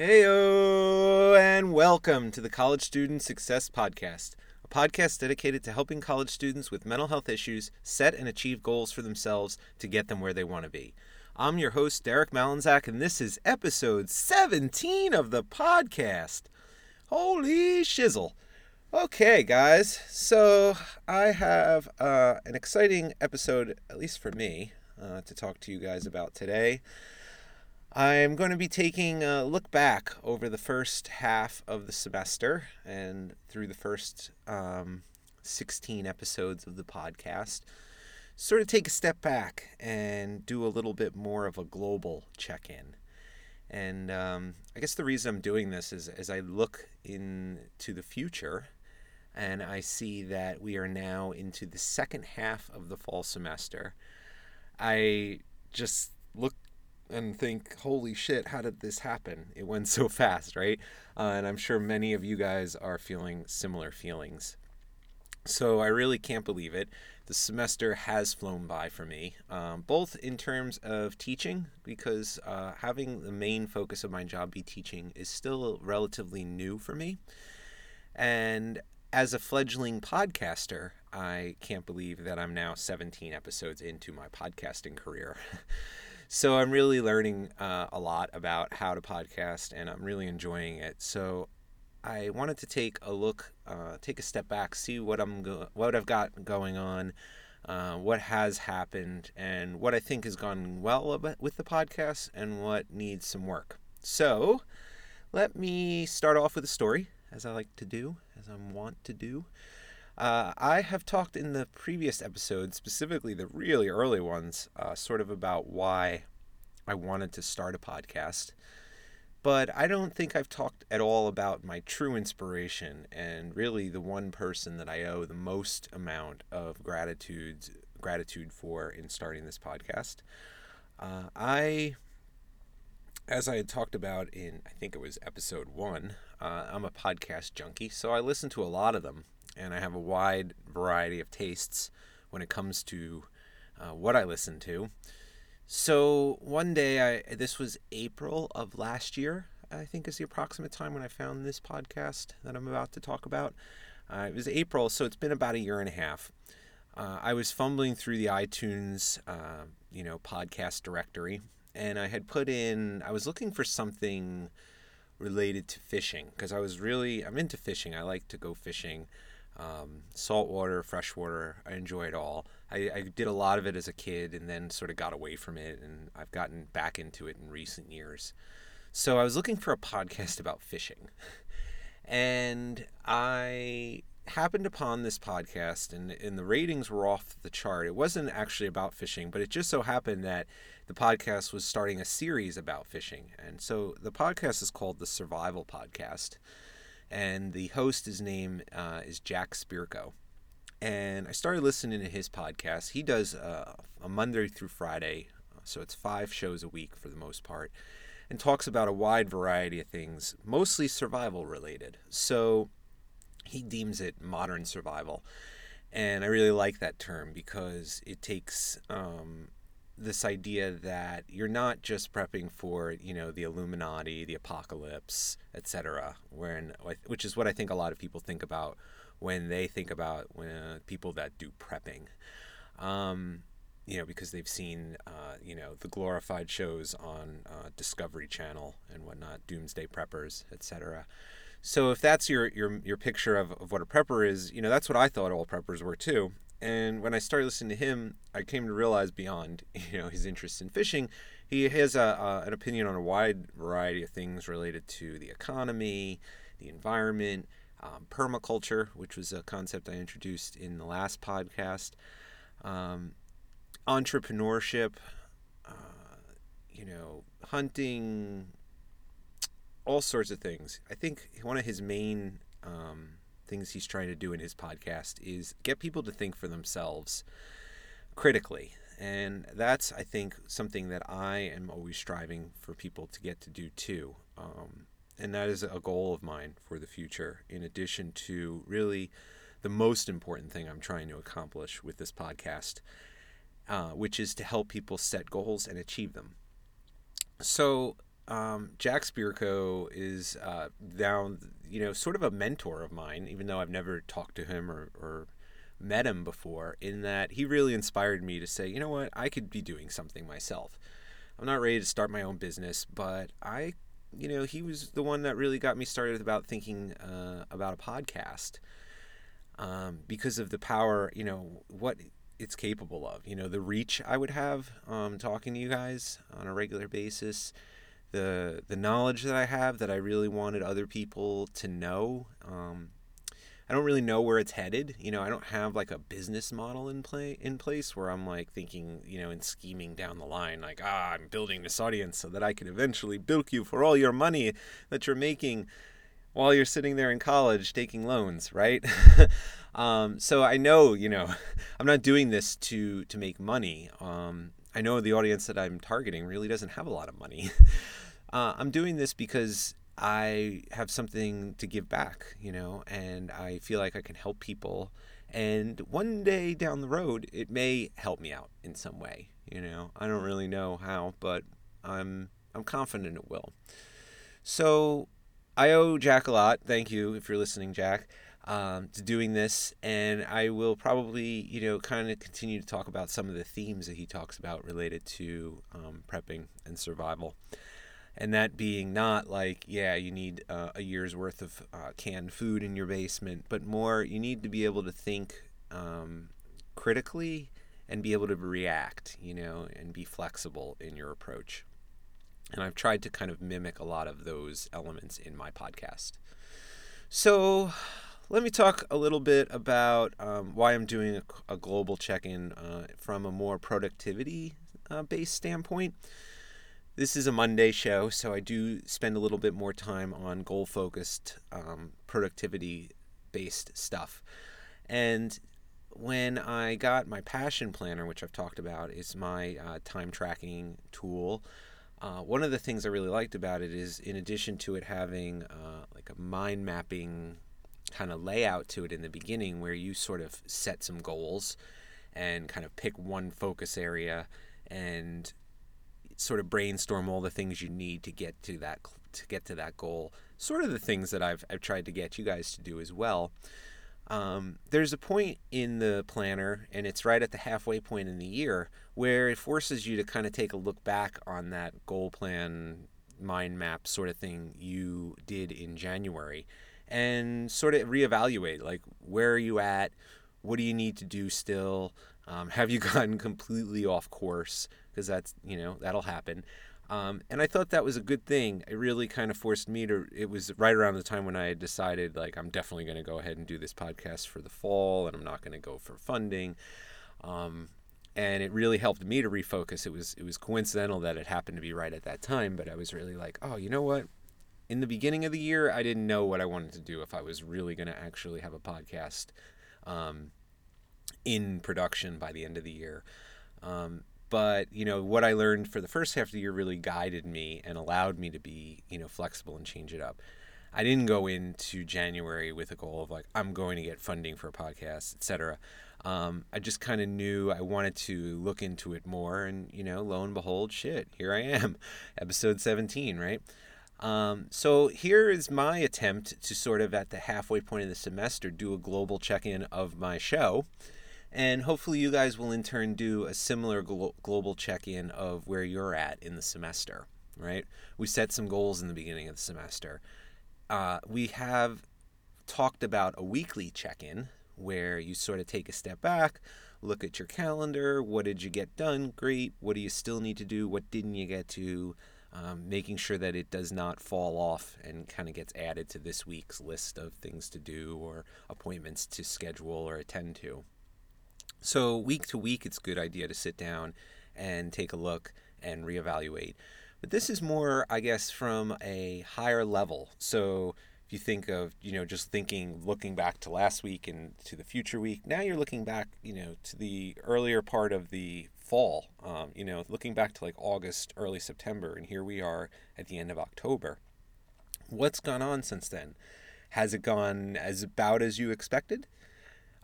Heyo, and welcome to the College Student Success Podcast, a podcast dedicated to helping college students with mental health issues set and achieve goals for themselves to get them where they want to be. I'm your host, Derek Malinzak, and this is episode 17 of the podcast. Holy shizzle. Okay, guys, so I have uh, an exciting episode, at least for me, uh, to talk to you guys about today. I'm going to be taking a look back over the first half of the semester and through the first um, 16 episodes of the podcast. Sort of take a step back and do a little bit more of a global check in. And um, I guess the reason I'm doing this is as I look into the future and I see that we are now into the second half of the fall semester, I just look and think, holy shit, how did this happen? It went so fast, right? Uh, and I'm sure many of you guys are feeling similar feelings. So I really can't believe it. The semester has flown by for me, um, both in terms of teaching, because uh, having the main focus of my job be teaching is still relatively new for me. And as a fledgling podcaster, I can't believe that I'm now 17 episodes into my podcasting career. So I'm really learning uh, a lot about how to podcast, and I'm really enjoying it. So I wanted to take a look, uh, take a step back, see what I'm go- what I've got going on, uh, what has happened, and what I think has gone well with the podcast, and what needs some work. So let me start off with a story, as I like to do, as I want to do. Uh, I have talked in the previous episodes, specifically the really early ones, uh, sort of about why I wanted to start a podcast. But I don't think I've talked at all about my true inspiration and really the one person that I owe the most amount of gratitude gratitude for in starting this podcast. Uh, I, as I had talked about in I think it was episode one, uh, I'm a podcast junkie, so I listen to a lot of them and I have a wide variety of tastes when it comes to uh, what I listen to. So one day, I this was April of last year. I think is the approximate time when I found this podcast that I'm about to talk about. Uh, it was April, so it's been about a year and a half. Uh, I was fumbling through the iTunes, uh, you know, podcast directory, and I had put in. I was looking for something related to fishing because I was really I'm into fishing. I like to go fishing um, saltwater, freshwater. I enjoy it all. I, I, did a lot of it as a kid and then sort of got away from it, and I've gotten back into it in recent years. So I was looking for a podcast about fishing, and I happened upon this podcast, and, and the ratings were off the chart. It wasn't actually about fishing, but it just so happened that the podcast was starting a series about fishing. And so the podcast is called the Survival Podcast and the host, his name uh, is Jack Spirko. And I started listening to his podcast. He does uh, a Monday through Friday, so it's five shows a week for the most part, and talks about a wide variety of things, mostly survival related. So he deems it modern survival. And I really like that term because it takes um, this idea that you're not just prepping for you know the Illuminati, the apocalypse, etc. When which is what I think a lot of people think about when they think about when uh, people that do prepping. Um, you know, because they've seen, uh, you know, the glorified shows on uh, Discovery Channel and whatnot, Doomsday Preppers, etc. So if that's your your your picture of, of what a prepper is, you know, that's what I thought all preppers were too. And when I started listening to him, I came to realize beyond you know his interest in fishing, he has a, an opinion on a wide variety of things related to the economy, the environment, um, permaculture, which was a concept I introduced in the last podcast, um, entrepreneurship, uh, you know, hunting, all sorts of things. I think one of his main um, things he's trying to do in his podcast is get people to think for themselves critically. And that's, I think, something that I am always striving for people to get to do too. Um, and that is a goal of mine for the future, in addition to really the most important thing I'm trying to accomplish with this podcast, uh, which is to help people set goals and achieve them. So, um, Jack Spirko is uh, down, you know, sort of a mentor of mine, even though I've never talked to him or, or met him before, in that he really inspired me to say, you know what, I could be doing something myself. I'm not ready to start my own business, but I, you know, he was the one that really got me started about thinking uh, about a podcast um, because of the power, you know, what it's capable of. You know, the reach I would have um, talking to you guys on a regular basis, the the knowledge that I have that I really wanted other people to know. Um, I don't really know where it's headed. You know, I don't have like a business model in play in place where I'm like thinking, you know, and scheming down the line, like, ah, I'm building this audience so that I can eventually bilk you for all your money that you're making while you're sitting there in college taking loans, right? um, so I know, you know, I'm not doing this to to make money. Um, I know the audience that I'm targeting really doesn't have a lot of money. uh, I'm doing this because I have something to give back, you know, and I feel like I can help people. And one day down the road, it may help me out in some way, you know. I don't really know how, but I'm I'm confident it will. So I owe Jack a lot. Thank you if you're listening, Jack, um, to doing this, and I will probably, you know, kind of continue to talk about some of the themes that he talks about related to um, prepping and survival. And that being not like yeah you need uh, a year's worth of uh, canned food in your basement but more you need to be able to think um, critically and be able to react you know and be flexible in your approach. And i've tried to kind of mimic a lot of those elements in my podcast. So let me talk a little bit about um, why i'm doing a, a global check-in uh, from a more productivity uh, based standpoint this is a Monday show, so I do spend a little bit more time on goal focused, um, productivity based stuff. And when I got my passion planner, which I've talked about, is my uh, time tracking tool. Uh, one of the things I really liked about it is, in addition to it having uh, like a mind mapping kind of layout to it in the beginning, where you sort of set some goals and kind of pick one focus area and sort of brainstorm all the things you need to get to that to get to that goal. Sort of the things that I've I've tried to get you guys to do as well. Um, there's a point in the planner, and it's right at the halfway point in the year, where it forces you to kind of take a look back on that goal plan, mind map sort of thing you did in January, and sort of reevaluate like where are you at, what do you need to do still, um, have you gotten completely off course? because that's you know that'll happen. Um, and I thought that was a good thing. It really kind of forced me to. It was right around the time when I had decided, like, I'm definitely going to go ahead and do this podcast for the fall, and I'm not going to go for funding. Um, and it really helped me to refocus. It was it was coincidental that it happened to be right at that time, but I was really like, oh, you know what? In the beginning of the year, I didn't know what I wanted to do if I was really going to actually have a podcast um, in production by the end of the year. Um, but you know what i learned for the first half of the year really guided me and allowed me to be you know flexible and change it up. I didn't go into january with a goal of like i'm going to get funding for a podcast etc um, i just kind of knew i wanted to look into it more and you know lo and behold shit here i am episode 17 right um, so here is my attempt to sort of at the halfway point of the semester do a global check-in of my show and hopefully, you guys will in turn do a similar glo- global check in of where you're at in the semester, right? We set some goals in the beginning of the semester. Uh, we have talked about a weekly check in where you sort of take a step back, look at your calendar. What did you get done? Great. What do you still need to do? What didn't you get to? Um, making sure that it does not fall off and kind of gets added to this week's list of things to do or appointments to schedule or attend to. So week to week, it's a good idea to sit down and take a look and reevaluate. But this is more, I guess, from a higher level. So if you think of, you know, just thinking, looking back to last week and to the future week, now you're looking back, you know, to the earlier part of the fall, um, you know, looking back to like August, early September, and here we are at the end of October. What's gone on since then? Has it gone as about as you expected?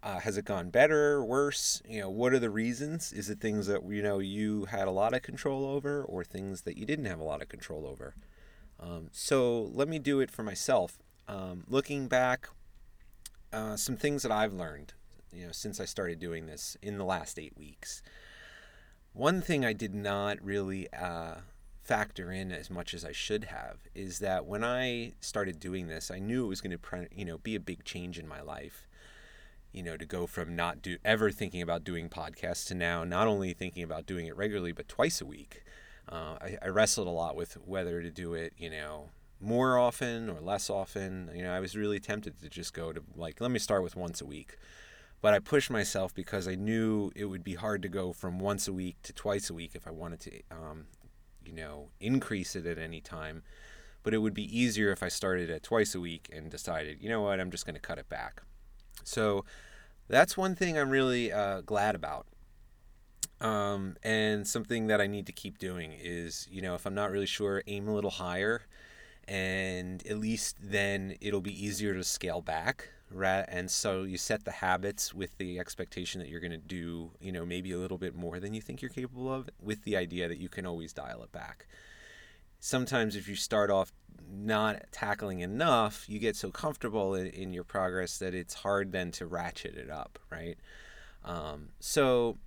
Uh, has it gone better, worse? You know, what are the reasons? Is it things that you know you had a lot of control over, or things that you didn't have a lot of control over? Um, so let me do it for myself. Um, looking back, uh, some things that I've learned, you know, since I started doing this in the last eight weeks. One thing I did not really uh, factor in as much as I should have is that when I started doing this, I knew it was going to, you know, be a big change in my life. You know, to go from not do ever thinking about doing podcasts to now not only thinking about doing it regularly but twice a week. Uh, I, I wrestled a lot with whether to do it, you know, more often or less often. You know, I was really tempted to just go to like, let me start with once a week. But I pushed myself because I knew it would be hard to go from once a week to twice a week if I wanted to, um, you know, increase it at any time. But it would be easier if I started at twice a week and decided, you know what, I'm just going to cut it back. So that's one thing I'm really uh, glad about. Um, and something that I need to keep doing is, you know, if I'm not really sure, aim a little higher and at least then it'll be easier to scale back right and so you set the habits with the expectation that you're going to do you know maybe a little bit more than you think you're capable of with the idea that you can always dial it back. Sometimes if you start off not tackling enough you get so comfortable in, in your progress that it's hard then to ratchet it up right? Um, so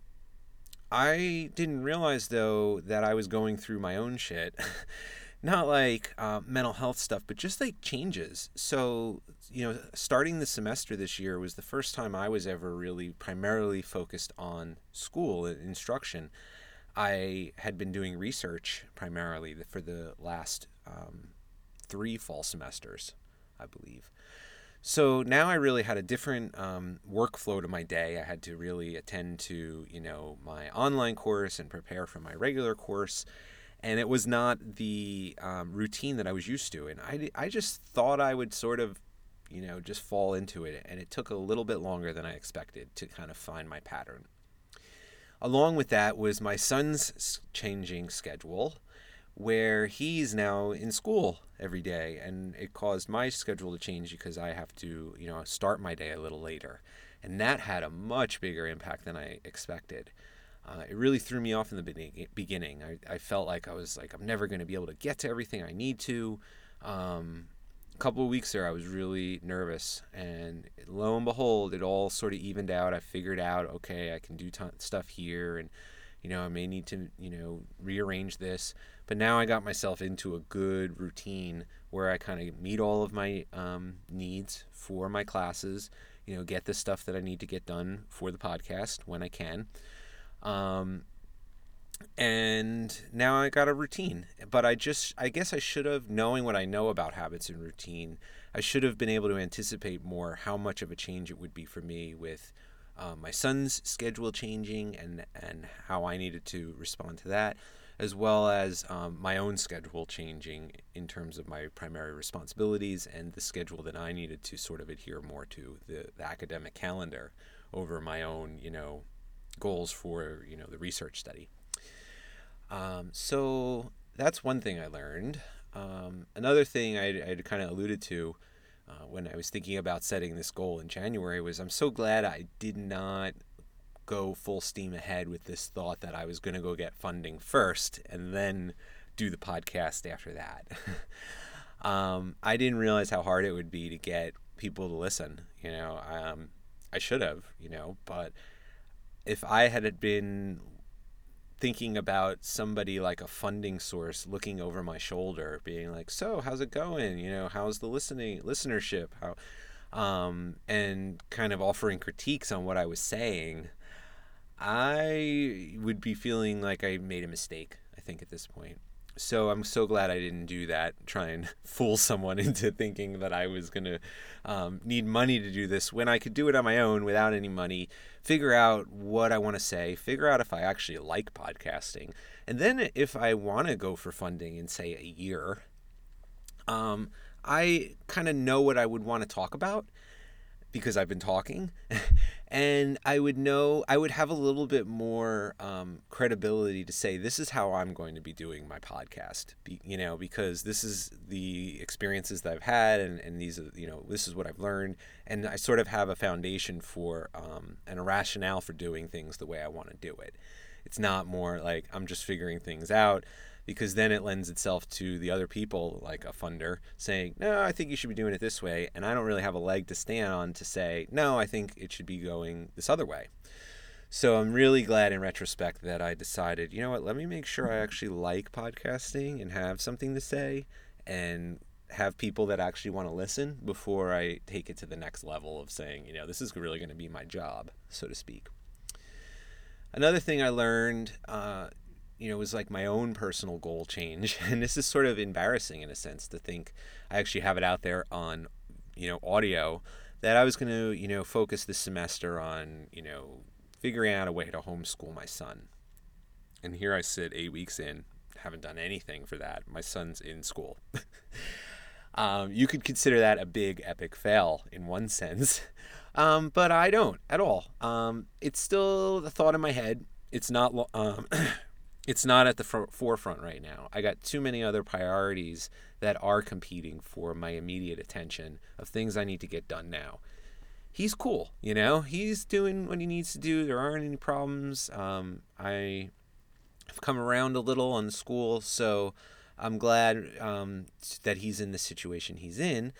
i didn't realize though that i was going through my own shit not like uh, mental health stuff, but just like changes. So, you know, starting the semester this year was the first time I was ever really primarily focused on school and instruction. I had been doing research primarily for the last um, three fall semesters, I believe. So now I really had a different um, workflow to my day. I had to really attend to, you know, my online course and prepare for my regular course and it was not the um, routine that I was used to. And I, I just thought I would sort of, you know, just fall into it. And it took a little bit longer than I expected to kind of find my pattern. Along with that was my son's changing schedule, where he's now in school every day. And it caused my schedule to change because I have to, you know, start my day a little later. And that had a much bigger impact than I expected. Uh, it really threw me off in the beginning. I, I felt like I was like I'm never going to be able to get to everything I need to. Um, a couple of weeks there, I was really nervous, and lo and behold, it all sort of evened out. I figured out, okay, I can do t- stuff here, and you know, I may need to, you know, rearrange this. But now I got myself into a good routine where I kind of meet all of my um, needs for my classes. You know, get the stuff that I need to get done for the podcast when I can. Um, and now I got a routine. But I just, I guess I should have, knowing what I know about habits and routine, I should have been able to anticipate more how much of a change it would be for me with um, my son's schedule changing and and how I needed to respond to that, as well as um, my own schedule changing in terms of my primary responsibilities and the schedule that I needed to sort of adhere more to the, the academic calendar over my own, you know, goals for you know the research study. Um, so that's one thing I learned. Um, another thing I, I kind of alluded to uh, when I was thinking about setting this goal in January was I'm so glad I did not go full steam ahead with this thought that I was going to go get funding first and then do the podcast after that. um, I didn't realize how hard it would be to get people to listen. You know, um, I should have, you know, but if I had been thinking about somebody like a funding source looking over my shoulder, being like, "So, how's it going? You know, how's the listening listenership? How?" Um, and kind of offering critiques on what I was saying, I would be feeling like I made a mistake. I think at this point. So I'm so glad I didn't do that. Try and fool someone into thinking that I was gonna um, need money to do this when I could do it on my own without any money. Figure out what I want to say. Figure out if I actually like podcasting, and then if I want to go for funding in say a year, um, I kind of know what I would want to talk about because I've been talking. and I would know, I would have a little bit more um, credibility to say, this is how I'm going to be doing my podcast, be, you know, because this is the experiences that I've had and, and these are, you know, this is what I've learned. And I sort of have a foundation for um, and a rationale for doing things the way I want to do it. It's not more like I'm just figuring things out because then it lends itself to the other people, like a funder, saying, no, I think you should be doing it this way. And I don't really have a leg to stand on to say, no, I think it should be going this other way. So I'm really glad in retrospect that I decided, you know what, let me make sure I actually like podcasting and have something to say and have people that actually want to listen before I take it to the next level of saying, you know, this is really going to be my job, so to speak. Another thing I learned, uh, you know, was like my own personal goal change. And this is sort of embarrassing in a sense to think I actually have it out there on, you know, audio that I was going to, you know, focus this semester on, you know, figuring out a way to homeschool my son. And here I sit eight weeks in, haven't done anything for that. My son's in school. um, you could consider that a big epic fail in one sense. Um, but I don't at all. Um, it's still the thought in my head. It's not. Um, it's not at the forefront right now. I got too many other priorities that are competing for my immediate attention of things I need to get done now. He's cool, you know. He's doing what he needs to do. There aren't any problems. Um, I have come around a little on school, so I'm glad um, that he's in the situation he's in.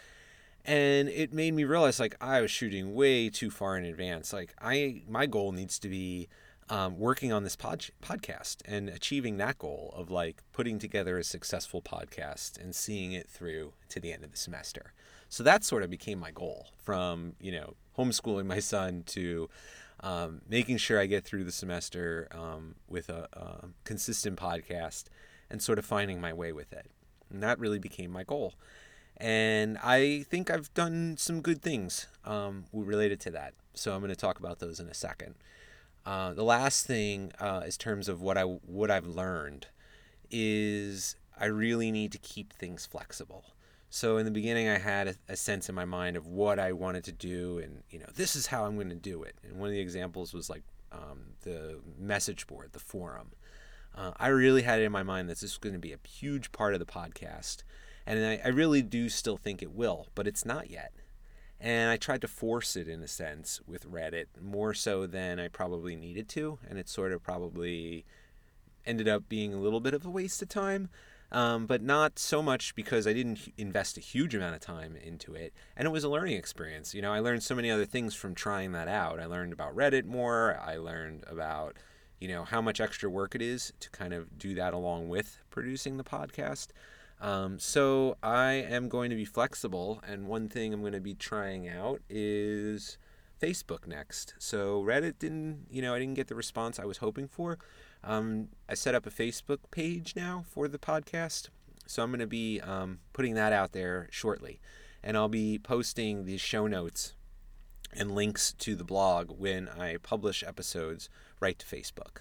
And it made me realize, like, I was shooting way too far in advance. Like, I my goal needs to be um, working on this pod- podcast and achieving that goal of like putting together a successful podcast and seeing it through to the end of the semester. So that sort of became my goal from, you know, homeschooling my son to um, making sure I get through the semester um, with a, a consistent podcast and sort of finding my way with it. And that really became my goal. And I think I've done some good things um, related to that. So I'm going to talk about those in a second. Uh, the last thing, uh, in terms of what I what I've learned, is I really need to keep things flexible. So in the beginning, I had a, a, sense in my mind of what I wanted to do, and you know, this is how I'm going to do it. And one of the examples was like um, the message board, the forum. Uh, I really had it in my mind that this is going to be a huge part of the podcast, and I, I really do still think it will, but it's not yet. And I tried to force it in a sense with Reddit more so than I probably needed to. And it sort of probably ended up being a little bit of a waste of time. Um, but not so much because I didn't invest a huge amount of time into it. And it was a learning experience. You know, I learned so many other things from trying that out. I learned about Reddit more. I learned about, you know, how much extra work it is to kind of do that along with producing the podcast. Um, so I am going to be flexible, and one thing I'm going to be trying out is Facebook next. So Reddit didn't, you know, I didn't get the response I was hoping for. Um, I set up a Facebook page now for the podcast, so I'm going to be um, putting that out there shortly, and I'll be posting the show notes and links to the blog when I publish episodes right to Facebook.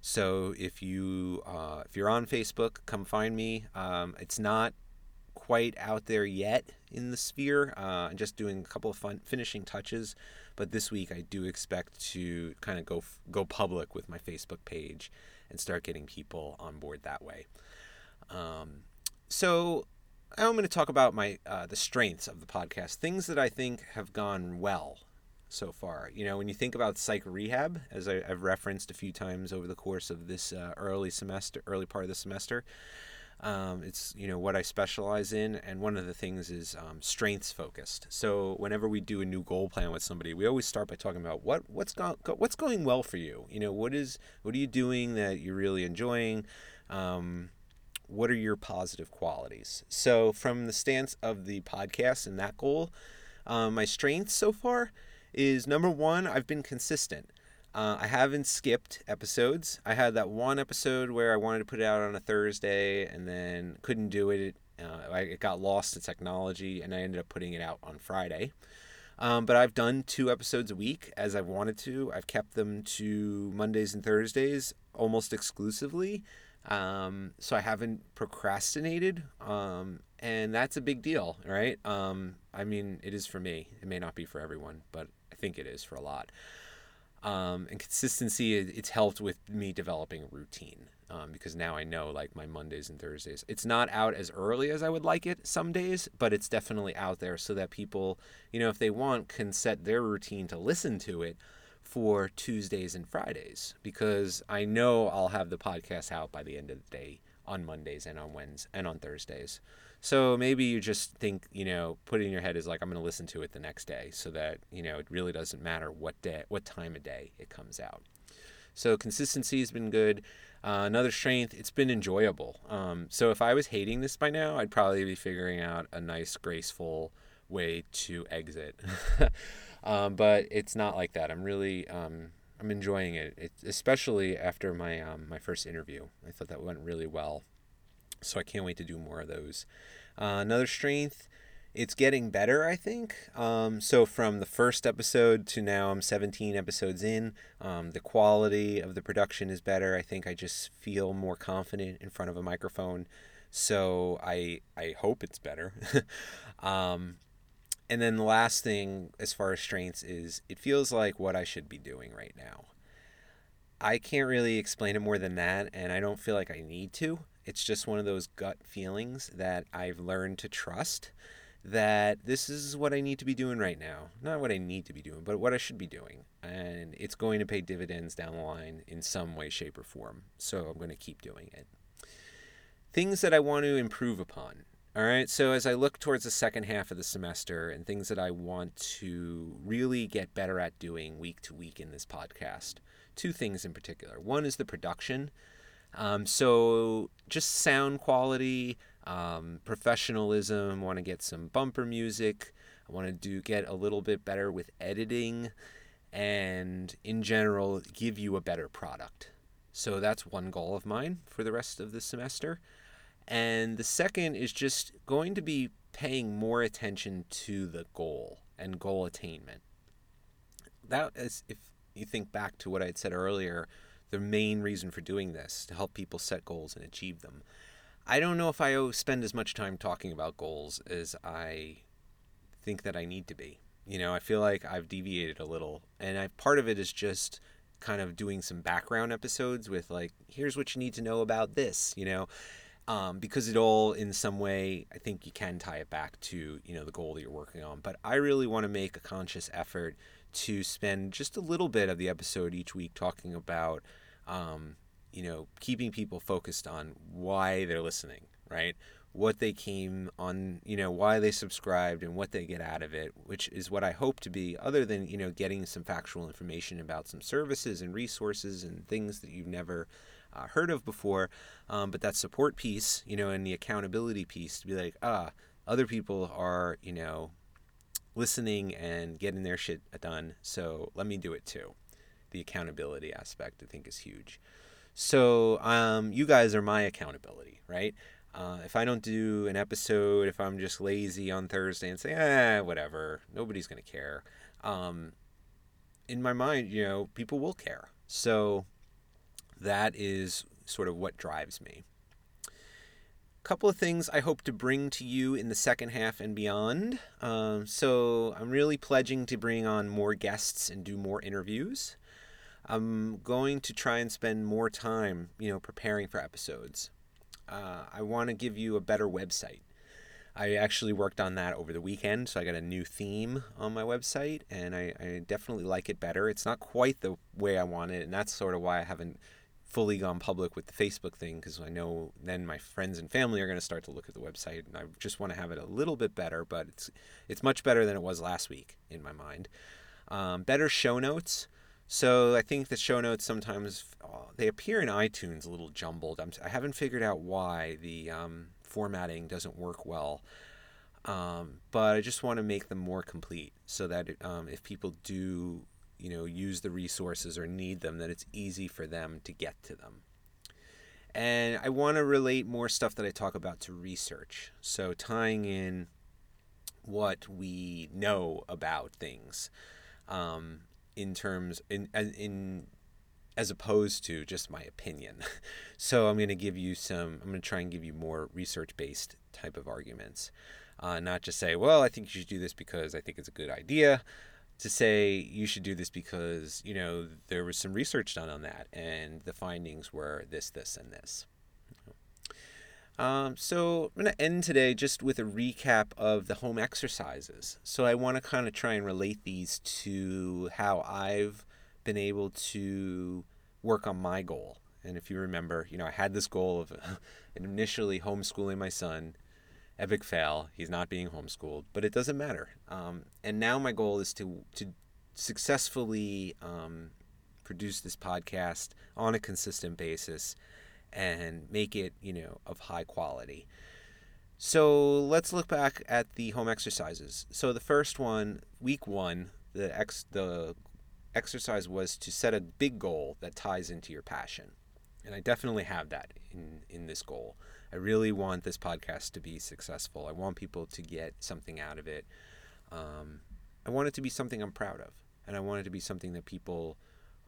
So if you uh, if you're on Facebook, come find me. Um, it's not quite out there yet in the sphere. Uh, I'm just doing a couple of fun finishing touches, but this week I do expect to kind of go go public with my Facebook page and start getting people on board that way. Um, so I'm going to talk about my uh, the strengths of the podcast, things that I think have gone well so far. You know, when you think about psych rehab, as I, have referenced a few times over the course of this uh, early semester, early part of the semester, um, it's you know what I specialize in, and one of the things is um, strengths focused. So whenever we do a new goal plan with somebody, we always start by talking about what what's go, what's going well for you. You know, what is what are you doing that you're really enjoying. Um, what are your positive qualities? So, from the stance of the podcast and that goal, um, my strengths so far is number one, I've been consistent. Uh, I haven't skipped episodes. I had that one episode where I wanted to put it out on a Thursday and then couldn't do it. Uh, I got lost to technology and I ended up putting it out on Friday. Um, but I've done two episodes a week as I've wanted to. I've kept them to Mondays and Thursdays almost exclusively. Um, so I haven't procrastinated. Um, and that's a big deal, right? Um, I mean, it is for me. It may not be for everyone, but think it is for a lot. Um, and consistency, it's helped with me developing a routine um, because now I know like my Mondays and Thursdays. It's not out as early as I would like it some days, but it's definitely out there so that people, you know, if they want, can set their routine to listen to it for Tuesdays and Fridays because I know I'll have the podcast out by the end of the day on Mondays and on Wednesdays and on Thursdays. So maybe you just think, you know, put it in your head is like I'm going to listen to it the next day so that, you know, it really doesn't matter what day what time of day it comes out. So consistency has been good. Uh, another strength, it's been enjoyable. Um, so if I was hating this by now, I'd probably be figuring out a nice, graceful way to exit. um, but it's not like that. I'm really, um, I'm enjoying it. it especially after my um, my first interview. I thought that went really well. So I can't wait to do more of those. Uh, another strength, it's getting better, I think. Um, so from the first episode to now, I'm 17 episodes in. Um, the quality of the production is better. I think I just feel more confident in front of a microphone. So I I hope it's better. um, and then the last thing, as far as strengths, is it feels like what I should be doing right now. I can't really explain it more than that, and I don't feel like I need to. It's just one of those gut feelings that I've learned to trust that this is what I need to be doing right now. Not what I need to be doing, but what I should be doing. And it's going to pay dividends down the line in some way, shape, or form. So I'm going to keep doing it. Things that I want to improve upon. All right. So as I look towards the second half of the semester and things that I want to really get better at doing week to week in this podcast, two things in particular. One is the production. Um, so just sound quality, um, professionalism. Want to get some bumper music. I want to do get a little bit better with editing, and in general, give you a better product. So that's one goal of mine for the rest of the semester. And the second is just going to be paying more attention to the goal and goal attainment. That is, if you think back to what I had said earlier, the main reason for doing this to help people set goals and achieve them. I don't know if I spend as much time talking about goals as I think that I need to be. You know, I feel like I've deviated a little, and I, part of it is just kind of doing some background episodes with like, here's what you need to know about this, you know, um, because it all in some way I think you can tie it back to you know the goal that you're working on. But I really want to make a conscious effort to spend just a little bit of the episode each week talking about um, you know, keeping people focused on why they're listening, right? What they came on, you know, why they subscribed and what they get out of it, which is what I hope to be, other than, you know, getting some factual information about some services and resources and things that you've never uh, heard of before. Um, but that support piece, you know, and the accountability piece to be like, ah, other people are, you know, listening and getting their shit done. So let me do it too. The accountability aspect, I think, is huge. So um, you guys are my accountability, right? Uh, if I don't do an episode, if I'm just lazy on Thursday and say, eh, whatever, nobody's going to care. Um, in my mind, you know, people will care. So that is sort of what drives me. Couple of things I hope to bring to you in the second half and beyond. Um, so I'm really pledging to bring on more guests and do more interviews. I'm going to try and spend more time, you know, preparing for episodes. Uh, I want to give you a better website. I actually worked on that over the weekend, so I got a new theme on my website, and I, I definitely like it better. It's not quite the way I want it, and that's sort of why I haven't fully gone public with the Facebook thing because I know then my friends and family are going to start to look at the website, and I just want to have it a little bit better. But it's it's much better than it was last week in my mind. Um, better show notes. So I think the show notes sometimes uh, they appear in iTunes a little jumbled. I'm, I have not figured out why the um, formatting doesn't work well. Um, but I just want to make them more complete so that um, if people do, you know, use the resources or need them, that it's easy for them to get to them. And I want to relate more stuff that I talk about to research. So tying in what we know about things. Um, in terms in in as opposed to just my opinion. so I'm going to give you some. I'm going to try and give you more research based type of arguments, uh, not just say, well, I think you should do this because I think it's a good idea. To say you should do this because you know there was some research done on that and the findings were this, this, and this. Um, so I'm going to end today just with a recap of the home exercises. So I want to kind of try and relate these to how I've been able to work on my goal And if you remember, you know, I had this goal of initially homeschooling my son. Epic fail. He's not being homeschooled, but it doesn't matter. Um, and now my goal is to to successfully um, produce this podcast on a consistent basis and make it, you know, of high quality. So let's look back at the home exercises. So the first one, week one, the ex the exercise was to set a big goal that ties into your passion. And I definitely have that in, in this goal. I really want this podcast to be successful. I want people to get something out of it. Um, I want it to be something I'm proud of. And I want it to be something that people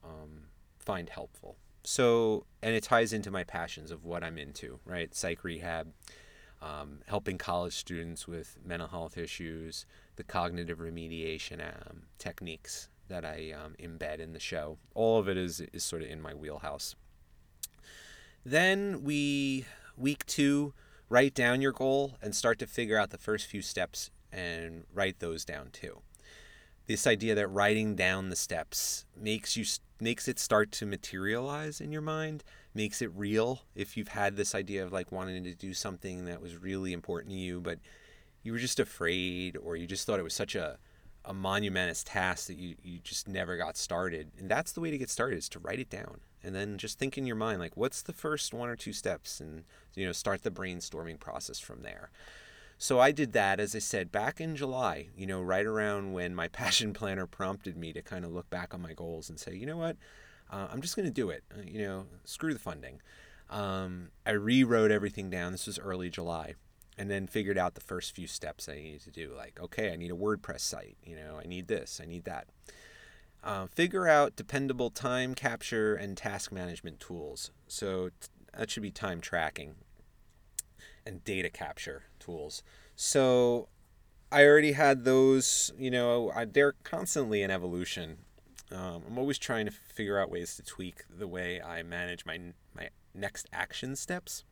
um, find helpful. So, and it ties into my passions of what I'm into, right? Psych rehab, um, helping college students with mental health issues, the cognitive remediation um, techniques that I um, embed in the show. All of it is is sort of in my wheelhouse. Then we week two write down your goal and start to figure out the first few steps and write those down too. This idea that writing down the steps makes you makes it start to materialize in your mind, makes it real. If you've had this idea of like wanting to do something that was really important to you, but you were just afraid or you just thought it was such a a monumentous task that you, you just never got started. And that's the way to get started is to write it down. And then just think in your mind, like, what's the first one or two steps? And, you know, start the brainstorming process from there. So I did that, as I said, back in July, you know, right around when my passion planner prompted me to kind of look back on my goals and say, you know what, uh, I'm just going to do it. Uh, you know, screw the funding. Um, I rewrote everything down. This was early July and then figured out the first few steps I needed to do. Like, okay, I need a WordPress site. You know, I need this, I need that. Uh, figure out dependable time capture and task management tools. So t- that should be time tracking and data capture tools. So I already had those. You know, I, they're constantly in evolution. Um, I'm always trying to figure out ways to tweak the way I manage my my next action steps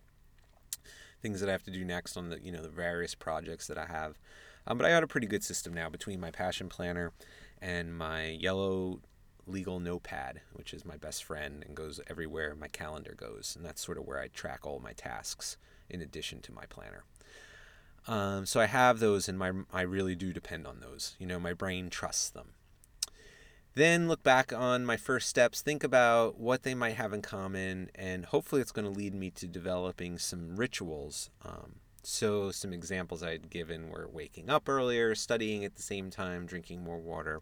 things that I have to do next on the you know the various projects that I have. Um, but I got a pretty good system now between my passion planner and my yellow legal notepad, which is my best friend and goes everywhere my calendar goes, and that's sort of where I track all my tasks in addition to my planner. Um, so I have those, and my I really do depend on those. You know, my brain trusts them. Then look back on my first steps, think about what they might have in common, and hopefully it's going to lead me to developing some rituals. Um, so, some examples I'd given were waking up earlier, studying at the same time, drinking more water.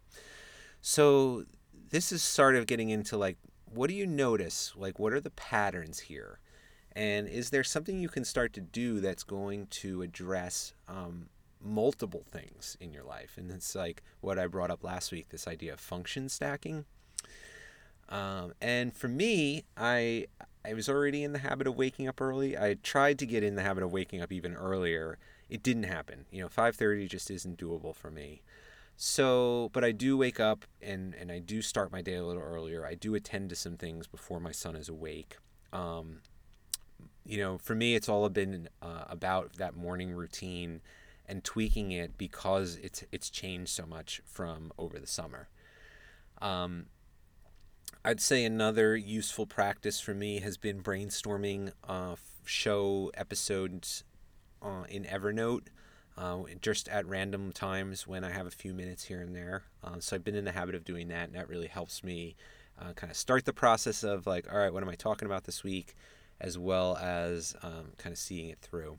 So, this is sort of getting into like, what do you notice? Like, what are the patterns here? And is there something you can start to do that's going to address um, multiple things in your life. And it's like what I brought up last week this idea of function stacking. Um, and for me, I I was already in the habit of waking up early. I tried to get in the habit of waking up even earlier. It didn't happen. You know, 5:30 just isn't doable for me. So, but I do wake up and and I do start my day a little earlier. I do attend to some things before my son is awake. Um, you know, for me, it's all been uh, about that morning routine and tweaking it because it's it's changed so much from over the summer. Um, I'd say another useful practice for me has been brainstorming uh, show episodes uh, in Evernote. Uh, just at random times when I have a few minutes here and there. Uh, so I've been in the habit of doing that, and that really helps me uh, kind of start the process of like, all right, what am I talking about this week, as well as um, kind of seeing it through.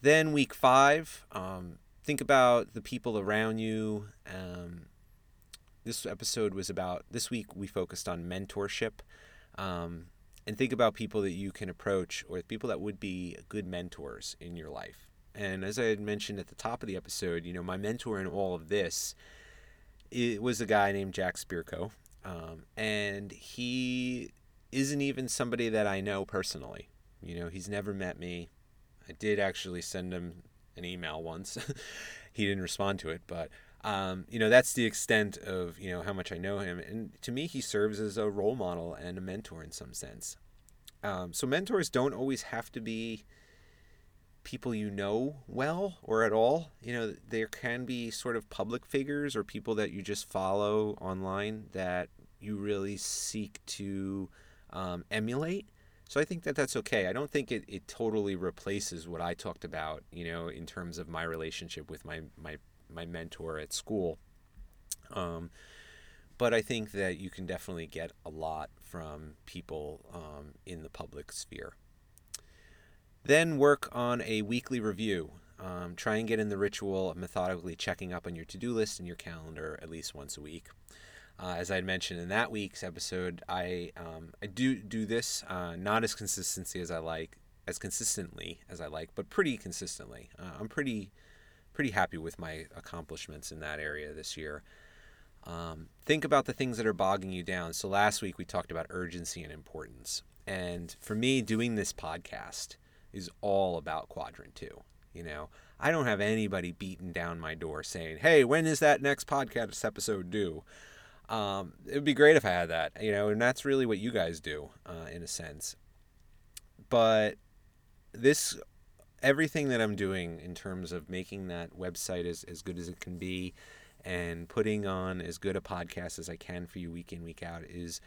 Then week five, um, think about the people around you. Um, this episode was about, this week we focused on mentorship. Um, and think about people that you can approach or people that would be good mentors in your life. And as I had mentioned at the top of the episode, you know, my mentor in all of this it was a guy named Jack Spirko. Um, and he isn't even somebody that I know personally. You know, he's never met me. I did actually send him an email once. he didn't respond to it, but um, you know that's the extent of you know how much I know him. And to me, he serves as a role model and a mentor in some sense. Um, so mentors don't always have to be people you know well or at all. You know, there can be sort of public figures or people that you just follow online that you really seek to um, emulate. So I think that that's okay. I don't think it, it totally replaces what I talked about, you know, in terms of my relationship with my my my mentor at school. Um, but I think that you can definitely get a lot from people um, in the public sphere. Then work on a weekly review. Um, try and get in the ritual of methodically checking up on your to do list and your calendar at least once a week. Uh, as I had mentioned in that week's episode, I um, I do do this uh, not as consistency as I like, as consistently as I like, but pretty consistently. Uh, I'm pretty pretty happy with my accomplishments in that area this year. Um, think about the things that are bogging you down. So last week we talked about urgency and importance, and for me, doing this podcast is all about quadrant two. You know, I don't have anybody beating down my door saying, "Hey, when is that next podcast episode due?" Um, it would be great if I had that, you know, and that's really what you guys do, uh, in a sense. But this, everything that I'm doing in terms of making that website as, as good as it can be and putting on as good a podcast as I can for you week in, week out is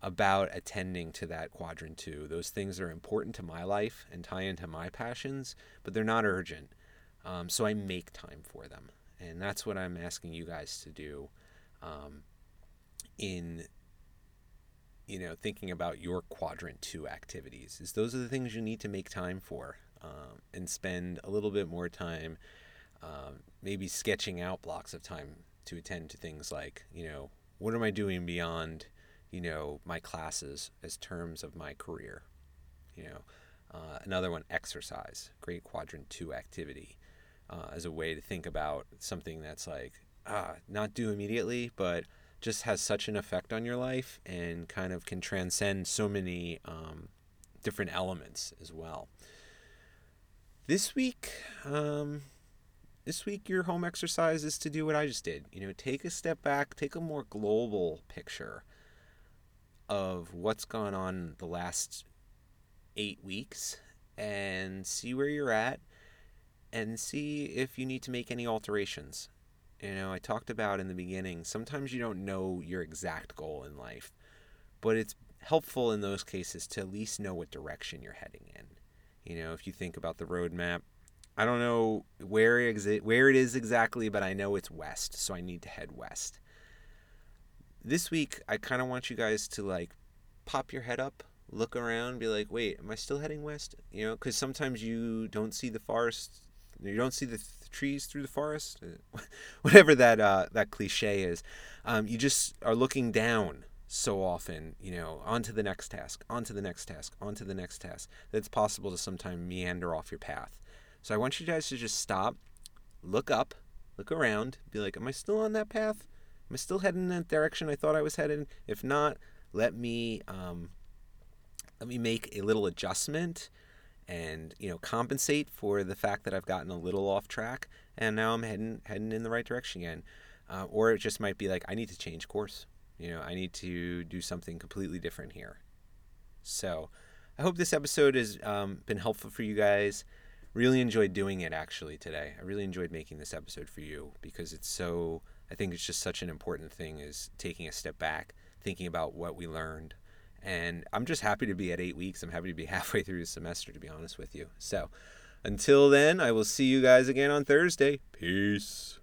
about attending to that quadrant two. Those things are important to my life and tie into my passions, but they're not urgent. Um, so I make time for them. And that's what I'm asking you guys to do. Um, in you know thinking about your quadrant two activities is those are the things you need to make time for um, and spend a little bit more time um, maybe sketching out blocks of time to attend to things like you know what am i doing beyond you know my classes as terms of my career you know? Uh, another one exercise great quadrant two activity uh, as a way to think about something that's like ah not do immediately but just has such an effect on your life and kind of can transcend so many um, different elements as well. This week, um, this week your home exercise is to do what I just did. You know, take a step back, take a more global picture of what's gone on the last eight weeks and see where you're at and see if you need to make any alterations you know, I talked about in the beginning, sometimes you don't know your exact goal in life, but it's helpful in those cases to at least know what direction you're heading in. You know, if you think about the roadmap, I don't know where exi- where it is exactly, but I know it's west, so I need to head west. This week, I kind of want you guys to like pop your head up, look around, be like, "Wait, am I still heading west?" You know, because sometimes you don't see the forest, you don't see the trees through the forest, whatever that uh, that cliche is. Um, you just are looking down so often, you know, onto the next task, onto the next task, onto the next task. That it's possible to sometimes meander off your path. So I want you guys to just stop, look up, look around, be like, "Am I still on that path? Am I still heading in that direction I thought I was headed? If not, let me um, let me make a little adjustment." And you know compensate for the fact that I've gotten a little off track and now I'm heading heading in the right direction again. Uh, or it just might be like I need to change course. You know, I need to do something completely different here. So, I hope this episode has um, been helpful for you guys. Really enjoyed doing it actually today. I really enjoyed making this episode for you because it's so. I think it's just such an important thing is taking a step back, thinking about what we learned, and I'm just happy to be at eight weeks. I'm happy to be halfway through the semester, to be honest with you. So until then, I will see you guys again on Thursday. Peace.